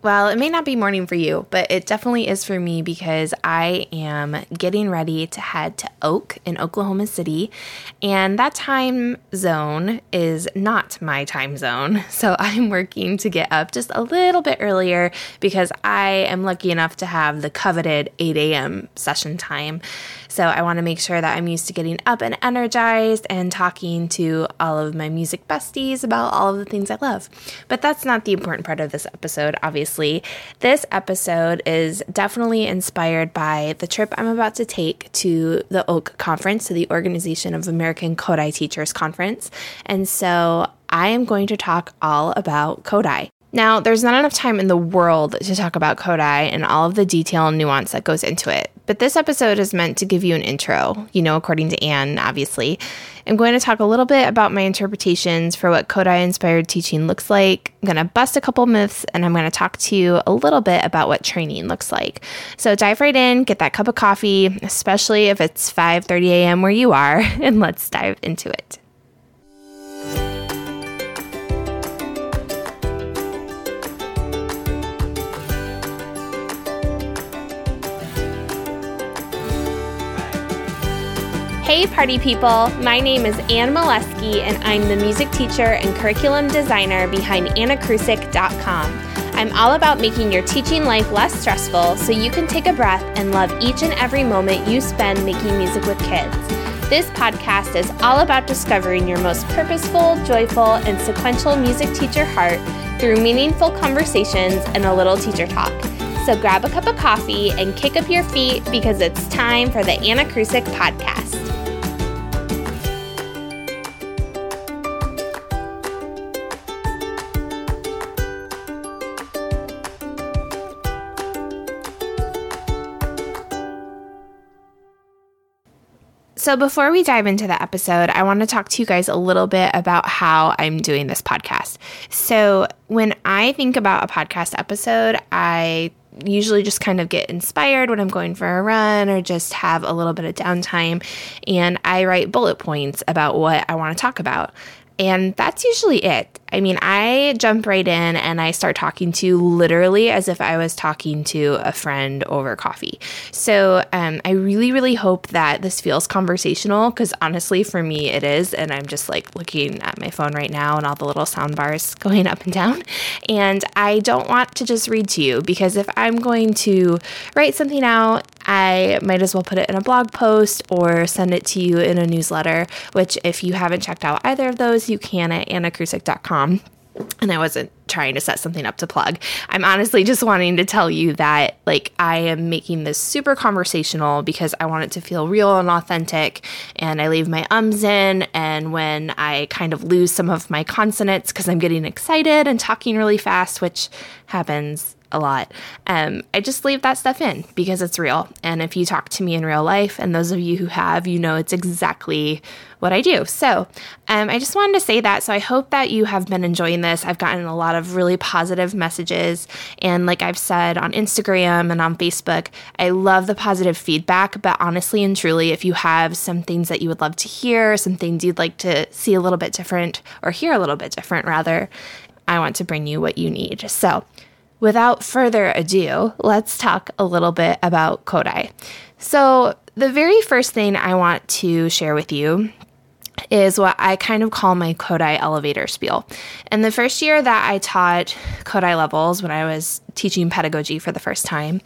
Well, it may not be morning for you, but it definitely is for me because I am getting ready to head to OAKE in Oklahoma City. And that time zone is not my time zone. So I'm working to get up just a little bit earlier because I am lucky enough to have the coveted 8 a.m. session time. So I want to make sure that I'm used to getting up and energized and talking to all of my music besties about all of the things I love. But that's not the important part of this episode, obviously. This episode is definitely inspired by the trip I'm about to take to the OAKE conference, to the Organization of American Kodály Teachers Conference. And so I am going to talk all about Kodály. Now, there's not enough time in the world to talk about Kodály and all of the detail and nuance that goes into it, but this episode is meant to give you an intro, you know, according to Anne, obviously. I'm going to talk a little bit about my interpretations for what Kodály inspired teaching looks like. I'm going to bust a couple myths and I'm going to talk to you a little bit about what training looks like. So dive right in, get that cup of coffee, especially if it's 5:30 a.m. where you are, and let's dive into it. Hey, party people! My name is Anne Molesky, and I'm the music teacher and curriculum designer behind AnnaKrusick.com. I'm all about making your teaching life less stressful so you can take a breath and love each and every moment you spend making music with kids. This podcast is all about discovering your most purposeful, joyful, and sequential music teacher heart through meaningful conversations and a little teacher talk. So grab a cup of coffee and kick up your feet because it's time for the Anna Krusick podcast. So, before we dive into the episode, I want to talk to you guys a little bit about how I'm doing this podcast. So, when I think about a podcast episode, I usually just kind of get inspired when I'm going for a run or just have a little bit of downtime. And I write bullet points about what I want to talk about. And that's usually it. I mean, I jump right in and I start talking to literally as if I was talking to a friend over coffee. So um, I really, really hope that this feels conversational because honestly, for me, it is. And I'm just like looking at my phone right now and all the little sound bars going up and down. And I don't want to just read to you because if I'm going to write something out, I might as well put it in a blog post or send it to you in a newsletter, which, if you haven't checked out either of those, you can at annakrusick.com. And I wasn't trying to set something up to plug. I'm honestly just wanting to tell you that, like, I am making this super conversational because I want it to feel real and authentic. And I leave my ums in. And when I kind of lose some of my consonants because I'm getting excited and talking really fast, which happens a lot. Um, I just leave that stuff in because it's real. And if you talk to me in real life, and those of you who have, you know it's exactly what I do. So um, I just wanted to say that. So I hope that you have been enjoying this. I've gotten a lot of really positive messages. And like I've said on Instagram and on Facebook, I love the positive feedback. But honestly and truly, if you have some things that you would love to hear, some things you'd like to see a little bit different or hear a little bit different, rather, I want to bring you what you need. So, without further ado, let's talk a little bit about Kodály. So, the very first thing I want to share with you is what I kind of call my Kodály elevator spiel. And the first year that I taught Kodály levels, when I was teaching pedagogy for the first time,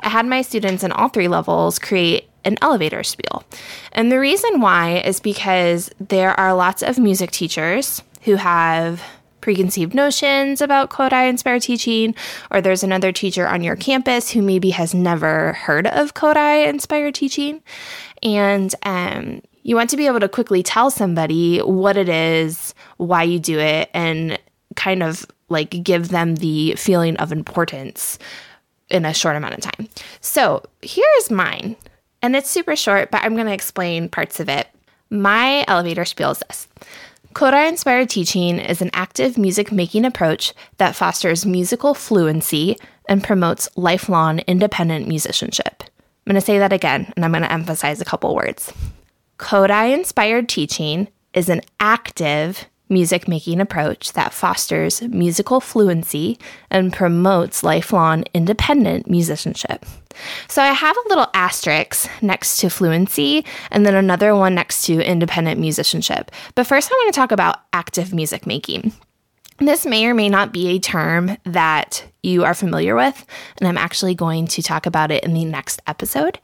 I had my students in all three levels create an elevator spiel. And the reason why is because there are lots of music teachers who have preconceived notions about Kodály inspired teaching, or there's another teacher on your campus who maybe has never heard of Kodály inspired teaching. And um, you want to be able to quickly tell somebody what it is, why you do it, and kind of like give them the feeling of importance in a short amount of time. So here's mine. And it's super short, but I'm going to explain parts of it. My elevator spiel is this Kodály inspired teaching is an active music making approach that fosters musical fluency and promotes lifelong independent musicianship. I'm going to say that again, and I'm going to emphasize a couple words. Kodály inspired teaching is an active music making approach that fosters musical fluency and promotes lifelong independent musicianship. So I have a little asterisk next to fluency and then another one next to independent musicianship. But first, I want to talk about active music making. This may or may not be a term that you are familiar with, and I'm actually going to talk about it in the next episode.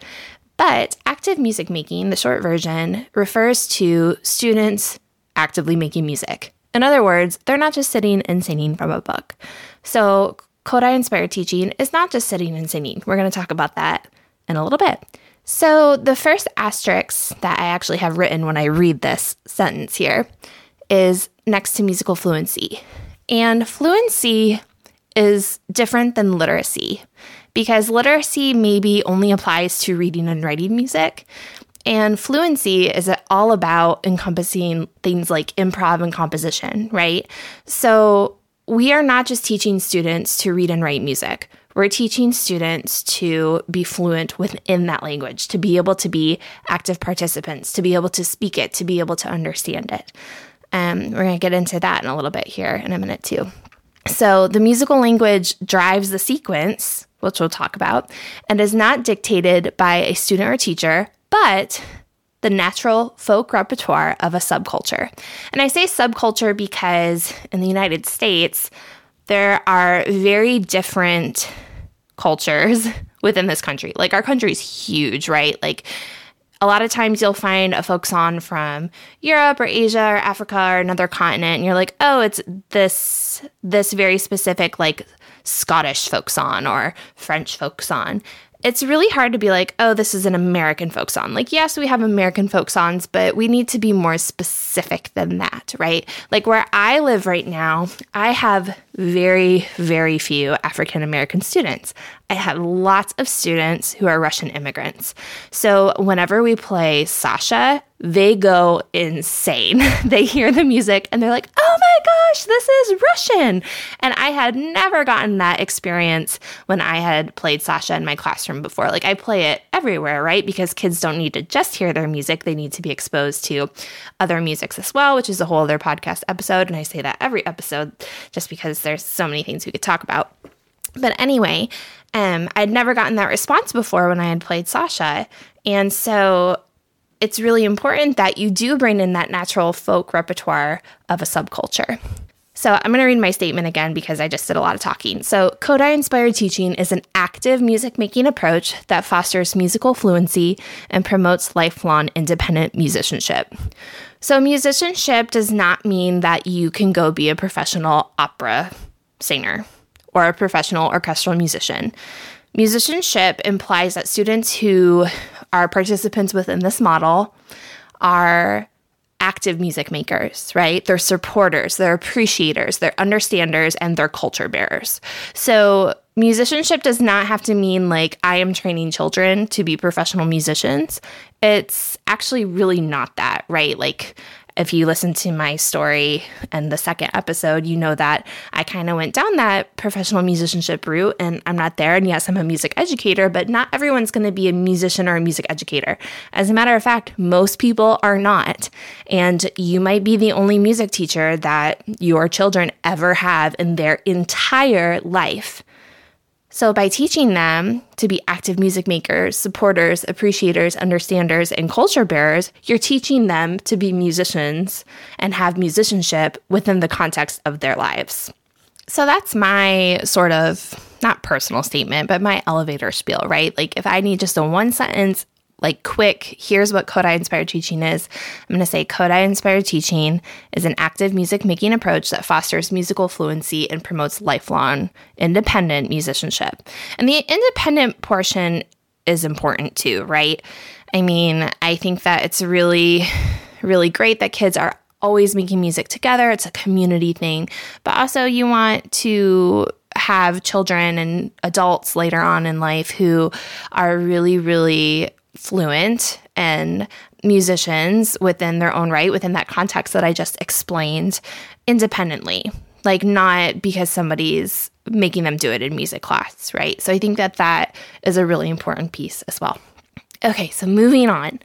But active music making, the short version, refers to students actively making music. In other words, they're not just sitting and singing from a book. So, Kodály inspired teaching is not just sitting and singing. We're going to talk about that in a little bit. So, the first asterisk that I actually have written when I read this sentence here is next to musical fluency. And fluency is different than literacy because literacy maybe only applies to reading and writing music. And fluency is all about encompassing things like improv and composition, right? So we are not just teaching students to read and write music. We're teaching students to be fluent within that language, to be able to be active participants, to be able to speak it, to be able to understand it. Um, we're going to get into that in a little bit here in a minute, too. So, the musical language drives the sequence, which we'll talk about, and is not dictated by a student or teacher, but the natural folk repertoire of a subculture. And I say subculture because in the United States, there are very different cultures within this country. Like, our country is huge, right? Like, a lot of times you'll find a folk song from Europe or Asia or Africa or another continent and you're like, "Oh, it's this this very specific like Scottish folk song or French folk song." It's really hard to be like, oh, this is an American folk song. Like, yes, we have American folk songs, but we need to be more specific than that, right? Like, where I live right now, I have very, very few African American students. I have lots of students who are Russian immigrants. So, whenever we play Sasha, they go insane. they hear the music and they're like, oh my gosh, this is Russian. And I had never gotten that experience when I had played Sasha in my classroom before. Like I play it everywhere, right? Because kids don't need to just hear their music, they need to be exposed to other musics as well, which is a whole other podcast episode. And I say that every episode just because there's so many things we could talk about. But anyway, um, I'd never gotten that response before when I had played Sasha. And so it's really important that you do bring in that natural folk repertoire of a subculture. So I'm going to read my statement again because I just did a lot of talking. So, Kodály inspired teaching is an active music making approach that fosters musical fluency and promotes lifelong independent musicianship. So, musicianship does not mean that you can go be a professional opera singer or a professional orchestral musician. Musicianship implies that students who are participants within this model are active music makers, right? They're supporters, they're appreciators, they're understanders, and they're culture bearers. So, musicianship does not have to mean like I am training children to be professional musicians. It's actually really not that, right? Like, if you listen to my story and the second episode, you know that I kind of went down that professional musicianship route and I'm not there. And yes, I'm a music educator, but not everyone's going to be a musician or a music educator. As a matter of fact, most people are not. And you might be the only music teacher that your children ever have in their entire life. So, by teaching them to be active music makers, supporters, appreciators, understanders, and culture bearers, you're teaching them to be musicians and have musicianship within the context of their lives. So, that's my sort of not personal statement, but my elevator spiel, right? Like, if I need just a one sentence like quick, here's what Kodály inspired teaching is. I'm going to say Kodály inspired teaching is an active music making approach that fosters musical fluency and promotes lifelong independent musicianship. And the independent portion is important too, right? I mean, I think that it's really, really great that kids are always making music together. It's a community thing, but also you want to have children and adults later on in life who are really, really fluent and musicians within their own right, within that context that I just explained, independently. Like, not because somebody's making them do it in music class, right? So I think that that is a really important piece as well. Okay, so moving on.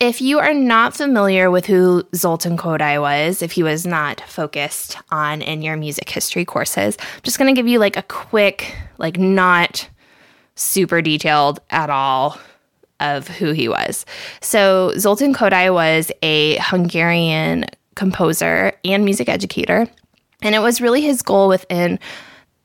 if you are not familiar with who Zoltan Kodály was, if he was not focused on in your music history courses, I'm just going to give you like a quick, like not super detailed at all of who he was. So Zoltan Kodály was a Hungarian composer and music educator, and it was really his goal within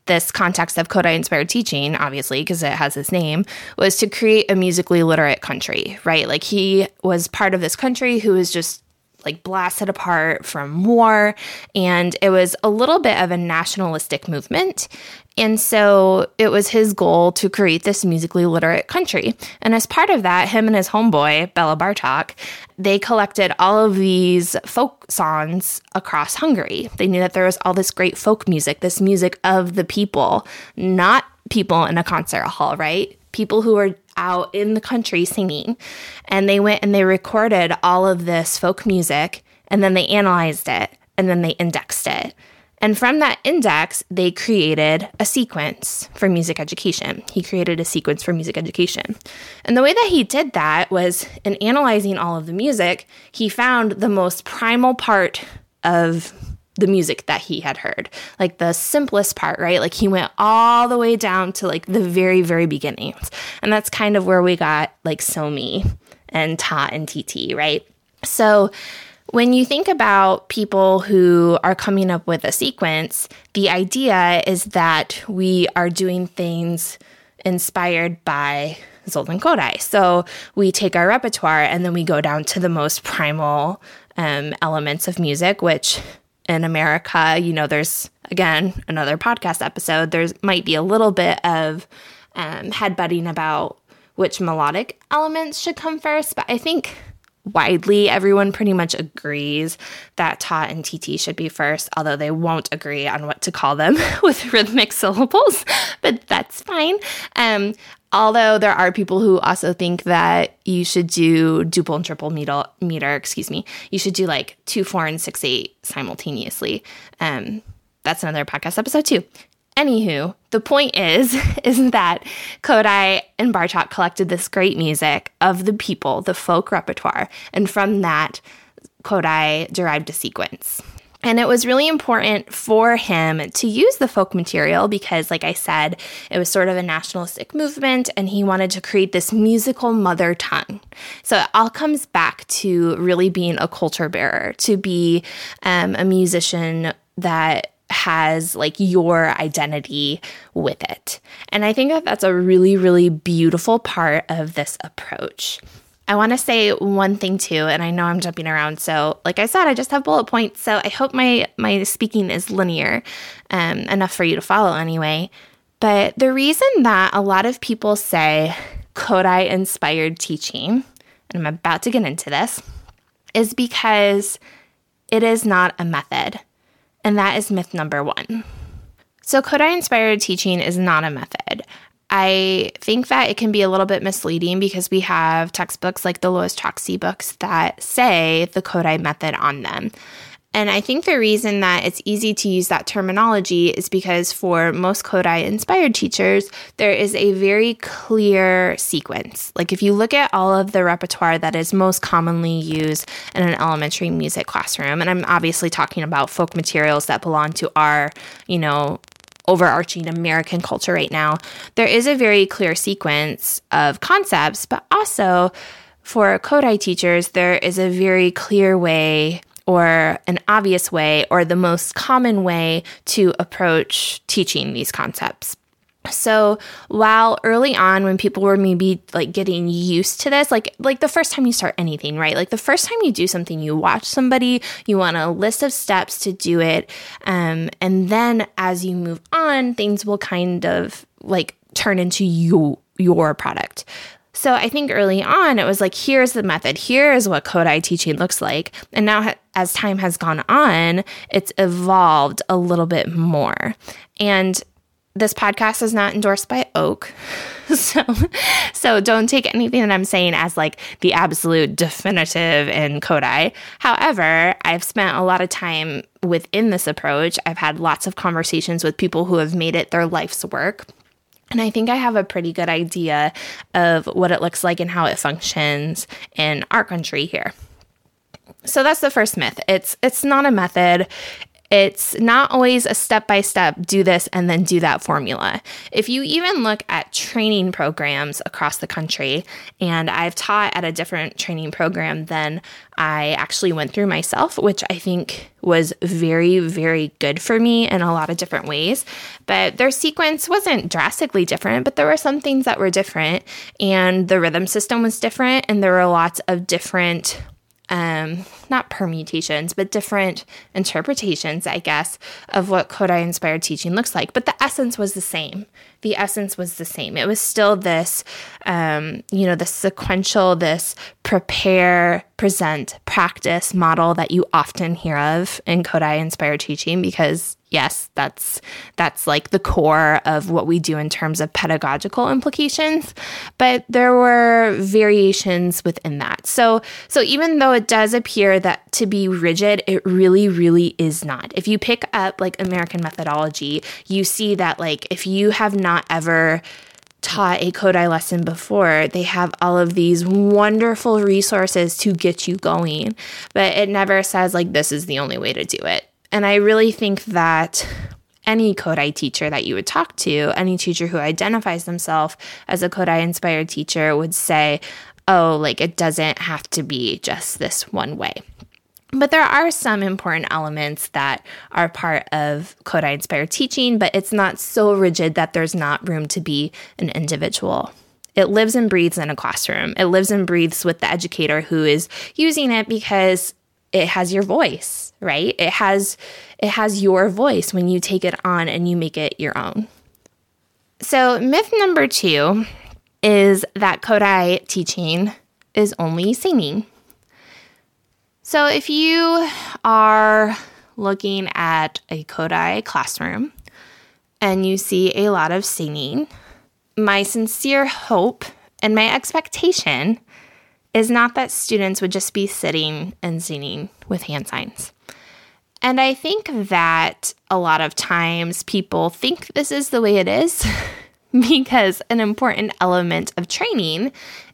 this context of Kodály inspired teaching, obviously, because it has his name, was to create a musically literate country, right? Like he was part of this country who was just like blasted apart from war. And it was a little bit of a nationalistic movement. And so it was his goal to create this musically literate country. And as part of that, him and his homeboy, Bela Bartok, they collected all of these folk songs across Hungary. They knew that there was all this great folk music, this music of the people, not people in a concert hall, right? People who were out in the country singing. And they went and they recorded all of this folk music and then they analyzed it and then they indexed it. And from that index, they created a sequence for music education. He created a sequence for music education. And the way that he did that was in analyzing all of the music, he found the most primal part of the music that he had heard. Like the simplest part, right? Like he went all the way down to like the very, very beginnings. And that's kind of where we got like So-Mi and Ta and TT, right? So when you think about people who are coming up with a sequence, the idea is that we are doing things inspired by Zoltan Kodály. So we take our repertoire and then we go down to the most primal um, elements of music, which in America, you know, there's again another podcast episode. There's might be a little bit of um, headbutting about which melodic elements should come first, but I think widely everyone pretty much agrees that ta and tt should be first although they won't agree on what to call them with rhythmic syllables but that's fine um, Although there are people who also think that you should do duple and triple meter, meter excuse me, you should do like two, four, and six, eight simultaneously. Um, that's another podcast episode too. Anywho, the point is, is that Kodály and Bartok collected this great music of the people, the folk repertoire, and from that, Kodály derived a sequence. And it was really important for him to use the folk material because, like I said, it was sort of a nationalistic movement and he wanted to create this musical mother tongue. So it all comes back to really being a culture bearer, to be um, a musician that has like your identity with it. And I think that that's a really, really beautiful part of this approach. I want to say one thing too, and I know I'm jumping around. So, like I said, I just have bullet points. So I hope my my speaking is linear, um, enough for you to follow anyway. But the reason that a lot of people say Kodály inspired teaching, and I'm about to get into this, is because it is not a method, and that is myth number one. So, Kodály inspired teaching is not a method. I think that it can be a little bit misleading because we have textbooks like the Lois Choksy books that say the Kodály method on them. And I think the reason that it's easy to use that terminology is because for most Kodály inspired teachers, there is a very clear sequence. Like if you look at all of the repertoire that is most commonly used in an elementary music classroom, and I'm obviously talking about folk materials that belong to our, you know, overarching American culture right now, there is a very clear sequence of concepts, but also for Kodály teachers, there is a very clear way or an obvious way or the most common way to approach teaching these concepts. So while early on when people were maybe like getting used to this, like like the first time you start anything, right? Like the first time you do something, you watch somebody, you want a list of steps to do it, um, and then as you move on, things will kind of like turn into you your product. So I think early on it was like here's the method, here is what Kodály teaching looks like, and now as time has gone on, it's evolved a little bit more, and this podcast is not endorsed by OAKE. So so don't take anything that I'm saying as like the absolute definitive in Kodály. However, I've spent a lot of time within this approach. I've had lots of conversations with people who have made it their life's work. And I think I have a pretty good idea of what it looks like and how it functions in our country here. So that's the first myth. It's it's not a method. It's not always a step by step, do this and then do that formula. If you even look at training programs across the country, and I've taught at a different training program than I actually went through myself, which I think was very, very good for me in a lot of different ways. But their sequence wasn't drastically different, but there were some things that were different, and the rhythm system was different, and there were lots of different um, not permutations, but different interpretations, I guess, of what Kodály inspired teaching looks like. But the essence was the same. The essence was the same. It was still this, um, you know, the sequential, this prepare, present, practice model that you often hear of in Kodály inspired teaching because yes, that's that's like the core of what we do in terms of pedagogical implications, but there were variations within that. So so even though it does appear that to be rigid, it really really is not. If you pick up like American methodology, you see that like if you have not ever taught a Kodály lesson before, they have all of these wonderful resources to get you going, but it never says like this is the only way to do it. And I really think that any Kodály teacher that you would talk to, any teacher who identifies themselves as a Kodály inspired teacher would say, oh, like it doesn't have to be just this one way. But there are some important elements that are part of Kodály inspired teaching, but it's not so rigid that there's not room to be an individual. It lives and breathes in a classroom. It lives and breathes with the educator who is using it because it has your voice, right? It has it has your voice when you take it on and you make it your own. So, myth number 2 is that Kodály teaching is only singing. So, if you are looking at a Kodály classroom and you see a lot of singing, my sincere hope and my expectation is not that students would just be sitting and singing with hand signs. And I think that a lot of times people think this is the way it is because an important element of training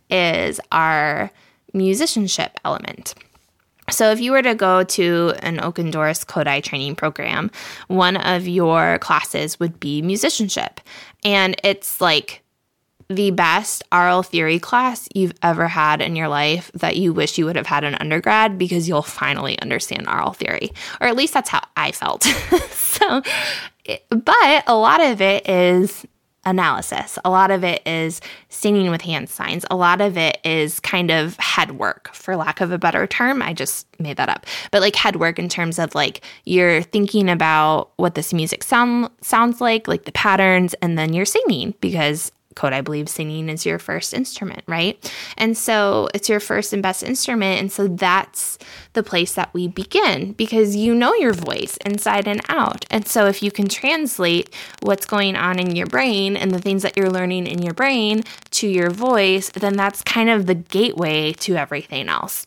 is our musicianship element. So, if you were to go to an Open Doors Kodály training program, one of your classes would be musicianship. And it's like the best aural theory class you've ever had in your life that you wish you would have had in undergrad because you'll finally understand aural theory. Or at least that's how I felt. so, but a lot of it is analysis. A lot of it is singing with hand signs. A lot of it is kind of head work, for lack of a better term. I just made that up. But like head work in terms of like you're thinking about what this music sound sounds like, like the patterns, and then you're singing because Kodály believe singing is your first instrument, right? And so it's your first and best instrument. And so that's the place that we begin because you know your voice inside and out. And so if you can translate what's going on in your brain and the things that you're learning in your brain to your voice, then that's kind of the gateway to everything else.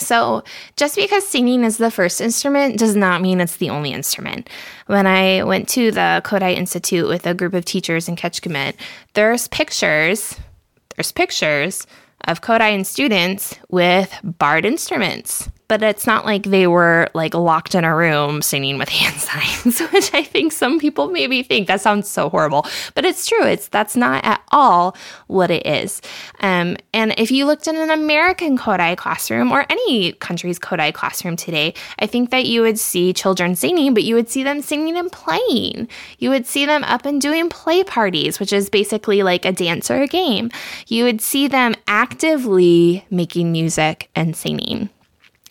So, just because singing is the first instrument does not mean it's the only instrument. When I went to the Kodály Institute with a group of teachers in Kecskemét, there's pictures, there's pictures of Kodály students with barred instruments but it's not like they were like locked in a room singing with hand signs, which I think some people maybe think that sounds so horrible. But it's true. It's that's not at all what it is. Um, and if you looked in an American Kodály classroom or any country's Kodály classroom today, I think that you would see children singing, but you would see them singing and playing. You would see them up and doing play parties, which is basically like a dance or a game. You would see them actively making music and singing.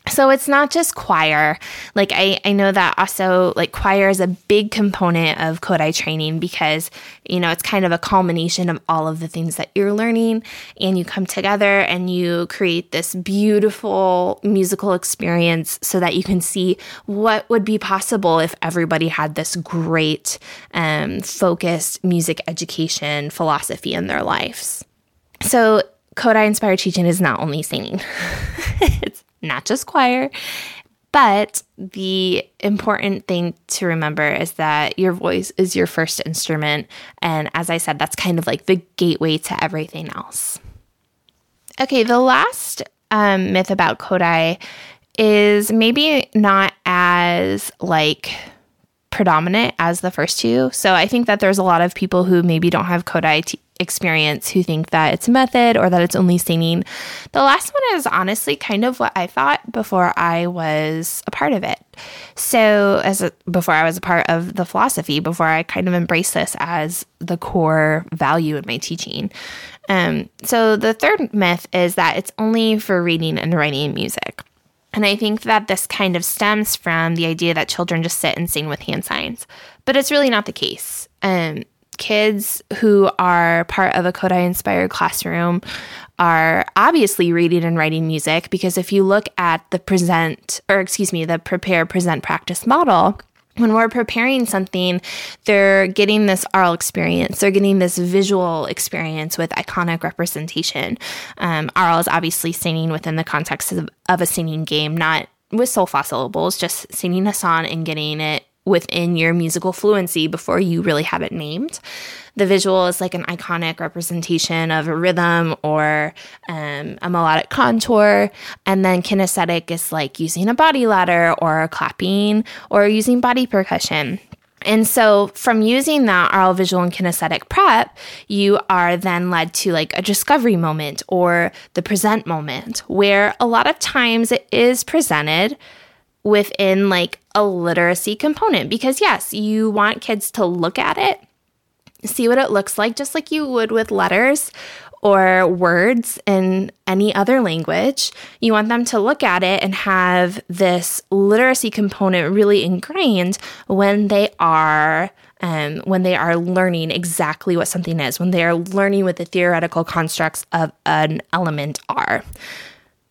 So it's not just choir. Like I, I know that also like choir is a big component of Kodály training because, you know, it's kind of a culmination of all of the things that you're learning and you come together and you create this beautiful musical experience so that you can see what would be possible if everybody had this great um, focused music education philosophy in their lives. So Kodály inspired teaching is not only singing. it's not just choir, But the important thing to remember is that your voice is your first instrument. And as I said, that's kind of like the gateway to everything else. Okay, the last um, myth about Kodály is maybe not as like predominant as the first two. So I think that there's a lot of people who maybe don't have Kodály t- experience who think that it's a method or that it's only singing. The last one is honestly kind of what I thought before I was a part of it. So as a, before I was a part of the philosophy, before I kind of embraced this as the core value in my teaching. Um, so the third myth is that it's only for reading and writing music. And I think that this kind of stems from the idea that children just sit and sing with hand signs, but it's really not the case. Um, kids who are part of a Kodály inspired classroom are obviously reading and writing music because if you look at the present, or excuse me, the prepare, present, practice model, when we're preparing something, they're getting this oral experience. They're getting this visual experience with iconic representation. Um, is obviously singing within the context of, of a singing game, not with solfa syllables, just singing a song and getting it within your musical fluency before you really have it named. The visual is like an iconic representation of a rhythm or um, a melodic contour. And then kinesthetic is like using a body ladder or clapping or using body percussion. And so, from using that oral, visual, and kinesthetic prep, you are then led to like a discovery moment or the present moment, where a lot of times it is presented within like a literacy component because, yes, you want kids to look at it, see what it looks like, just like you would with letters or words in any other language. You want them to look at it and have this literacy component really ingrained when they are. Um, when they are learning exactly what something is, when they are learning what the theoretical constructs of an element are.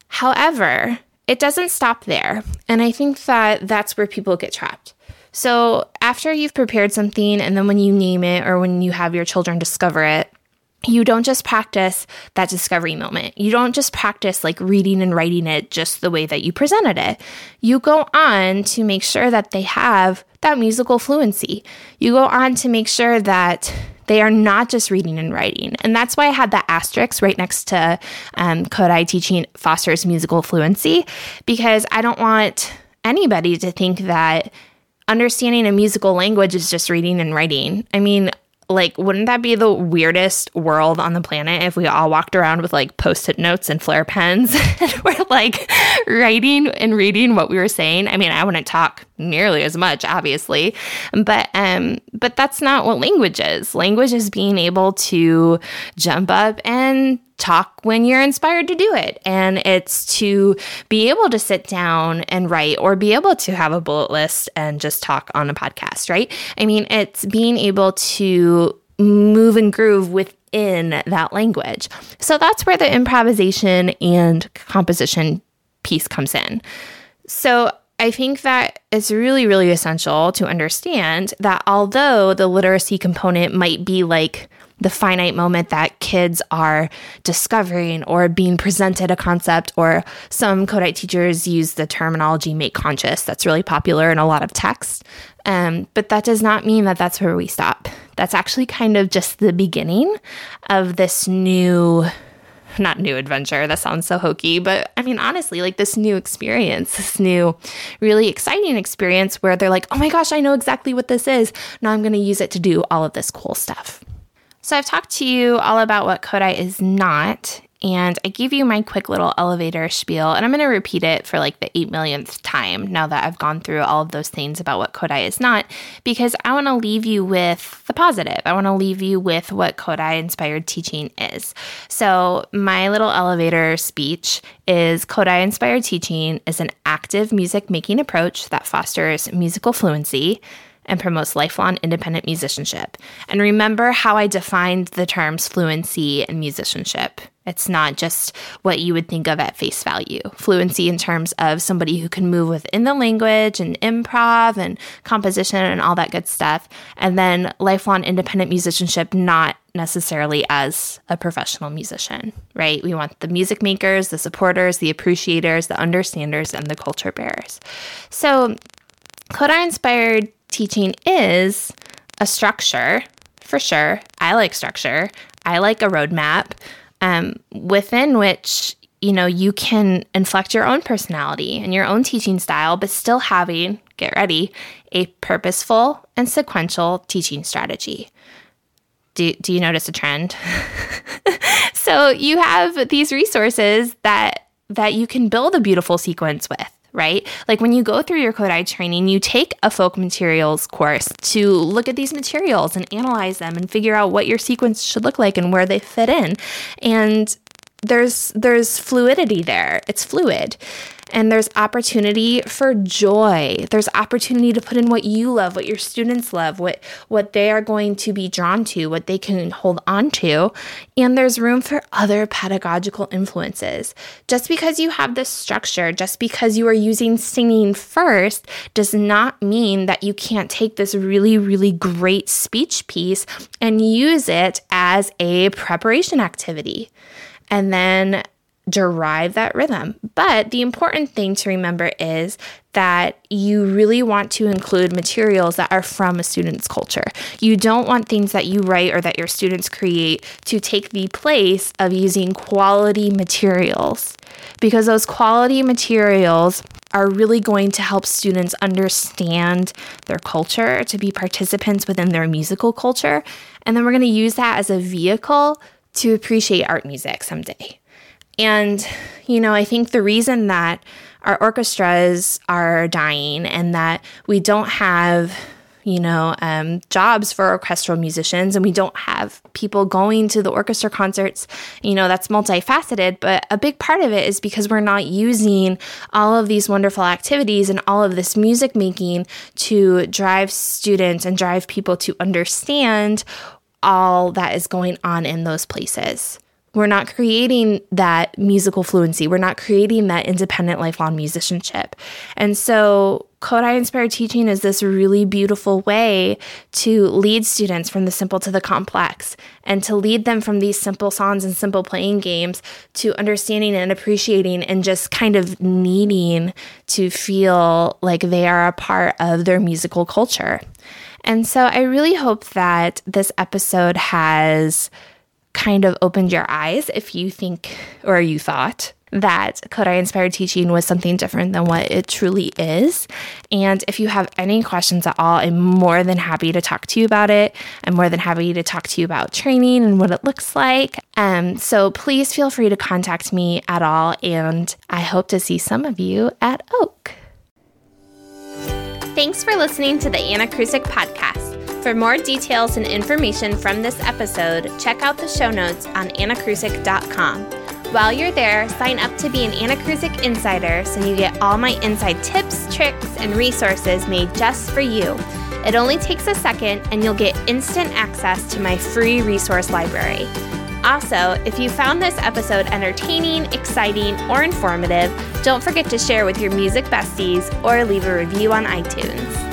However, it doesn't stop there. And I think that that's where people get trapped. So, after you've prepared something, and then when you name it or when you have your children discover it, you don't just practice that discovery moment. You don't just practice like reading and writing it just the way that you presented it. You go on to make sure that they have that musical fluency. You go on to make sure that they are not just reading and writing. And that's why I had that asterisk right next to um, Kodály teaching fosters musical fluency, because I don't want anybody to think that understanding a musical language is just reading and writing. I mean, like wouldn't that be the weirdest world on the planet if we all walked around with like post-it notes and Flair pens and we're like writing and reading what we were saying i mean i wouldn't talk nearly as much obviously but um but that's not what language is language is being able to jump up and talk when you're inspired to do it. And it's to be able to sit down and write or be able to have a bullet list and just talk on a podcast, right? I mean, it's being able to move and groove within that language. So that's where the improvisation and composition piece comes in. So I think that it's really, really essential to understand that although the literacy component might be like the finite moment that kids are discovering or being presented a concept, or some Kodály teachers use the terminology make conscious. That's really popular in a lot of text. Um, but that does not mean that that's where we stop. That's actually kind of just the beginning of this new not new adventure. That sounds so hokey, but I mean, honestly, like this new experience, this new, really exciting experience where they're like, oh my gosh, I know exactly what this is. Now I'm going to use it to do all of this cool stuff. So I've talked to you all about what Kodály is not, and I gave you my quick little elevator spiel, and I'm going to repeat it for like the eight millionth time now that I've gone through all of those things about what Kodály is not, because I want to leave you with the positive. I want to leave you with what Kodály inspired teaching is. So, my little elevator speech is Kodály inspired teaching is an active music making approach that fosters musical fluency and promotes lifelong independent musicianship. And remember how I defined the terms fluency and musicianship. It's not just what you would think of at face value. Fluency in terms of somebody who can move within the language and improv and composition and all that good stuff. And then lifelong independent musicianship, not necessarily as a professional musician, right? We want the music makers, the supporters, the appreciators, the understanders, and the culture bearers. So, Kodály inspired teaching is a structure for sure. I like structure. I like a roadmap um, within which you know you can inflect your own personality and your own teaching style, but still having get ready a purposeful and sequential teaching strategy. Do, do you notice a trend? so you have these resources that that you can build a beautiful sequence with right? Like when you go through your Kodály training, you take a folk materials course to look at these materials and analyze them and figure out what your sequence should look like and where they fit in. And there's there's fluidity there. It's fluid and there's opportunity for joy. There's opportunity to put in what you love, what your students love, what what they are going to be drawn to, what they can hold on to, and there's room for other pedagogical influences. Just because you have this structure, just because you are using singing first does not mean that you can't take this really really great speech piece and use it as a preparation activity. And then derive that rhythm. But the important thing to remember is that you really want to include materials that are from a student's culture. You don't want things that you write or that your students create to take the place of using quality materials because those quality materials are really going to help students understand their culture, to be participants within their musical culture. And then we're going to use that as a vehicle to appreciate art music someday. And, you know, I think the reason that our orchestras are dying and that we don't have, you know, um, jobs for orchestral musicians and we don't have people going to the orchestra concerts, you know, that's multifaceted. But a big part of it is because we're not using all of these wonderful activities and all of this music making to drive students and drive people to understand all that is going on in those places. We're not creating that musical fluency. We're not creating that independent lifelong musicianship. And so Kodály inspired teaching is this really beautiful way to lead students from the simple to the complex and to lead them from these simple songs and simple playing games to understanding and appreciating and just kind of needing to feel like they are a part of their musical culture. And so I really hope that this episode has kind of opened your eyes if you think or you thought that Kodály inspired teaching was something different than what it truly is. And if you have any questions at all, I'm more than happy to talk to you about it. I'm more than happy to talk to you about training and what it looks like. Um, so please feel free to contact me at all. And I hope to see some of you at OAKE. Thanks for listening to the Anna Krusick podcast. For more details and information from this episode, check out the show notes on annakrusick.com. While you're there, sign up to be an Anna Krusick Insider so you get all my inside tips, tricks, and resources made just for you. It only takes a second, and you'll get instant access to my free resource library. Also, if you found this episode entertaining, exciting, or informative, don't forget to share with your music besties or leave a review on iTunes.